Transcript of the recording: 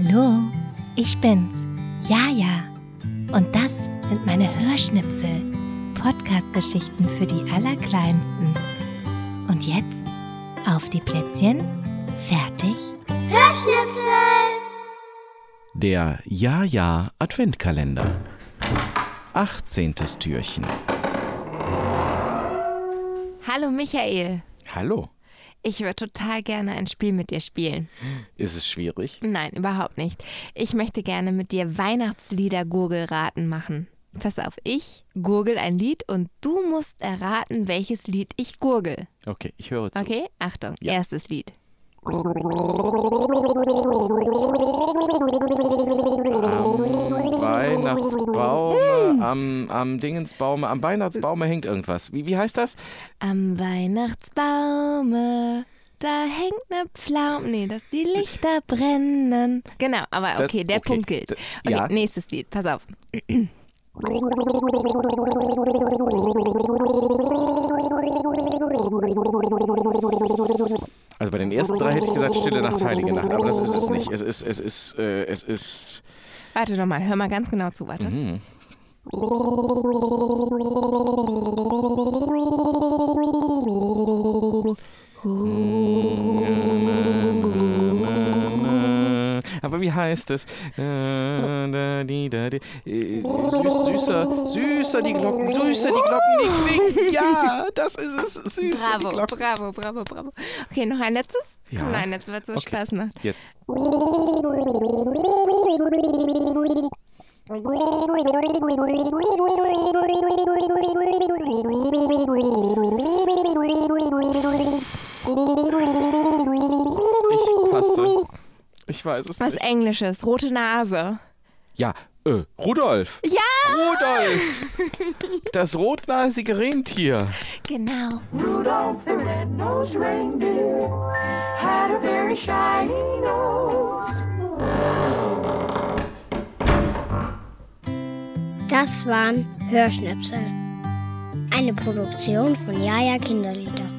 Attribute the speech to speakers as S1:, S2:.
S1: Hallo, ich bin's, Jaja. Und das sind meine Hörschnipsel, Podcast-Geschichten für die Allerkleinsten. Und jetzt auf die Plätzchen, fertig,
S2: Hörschnipsel!
S3: Der Ja-Ja Adventkalender. 18. Türchen.
S4: Hallo Michael.
S3: Hallo.
S4: Ich würde total gerne ein Spiel mit dir spielen.
S3: Ist es schwierig?
S4: Nein, überhaupt nicht. Ich möchte gerne mit dir Weihnachtslieder-Gurgelraten machen. Pass auf, ich gurgel ein Lied und du musst erraten, welches Lied ich gurgel.
S3: Okay, ich höre zu.
S4: Okay? Achtung,
S3: Ja.
S4: erstes Lied.
S3: Weihnachtsbaume, am, am Dingensbaume, am Weihnachtsbaume hängt irgendwas. Wie, wie heißt das?
S4: Am Weihnachtsbaume, da hängt ne Pflaume. Nee, dass die Lichter brennen. Genau, aber
S3: Das-
S4: okay, der
S3: okay,
S4: Punkt gilt. Okay,
S3: ja.
S4: nächstes Lied, pass auf.
S3: Also bei den ersten drei hätte ich gesagt Stille Nacht, Heilige Nacht, aber das ist es nicht. Es ist, es ist, äh, es ist.
S4: Warte doch mal, hör mal ganz genau zu, warte.
S3: Mhm. Aber wie heißt es? Äh, süßer, süßer die Glocken, süßer die Glocken, die klingen. Ja, das ist es. Süßer
S4: Bravo, bravo, bravo, bravo. Okay, noch ein letztes?
S3: Ja.
S4: Komm, noch ein letztes, weil es so
S3: Okay.
S4: Spaß macht.
S3: Jetzt. Ich passe. Ich weiß es
S4: Was
S3: nicht.
S4: Englisches, rote Nase.
S3: Ja, äh, Rudolf.
S4: Ja!
S3: Rudolf! Das rotnasige Rentier.
S4: Genau.
S5: Rudolph the red-nosed reindeer had a very shiny nose.
S2: Das waren Hörschnipsel. Eine Produktion von Jaja Kinderlieder.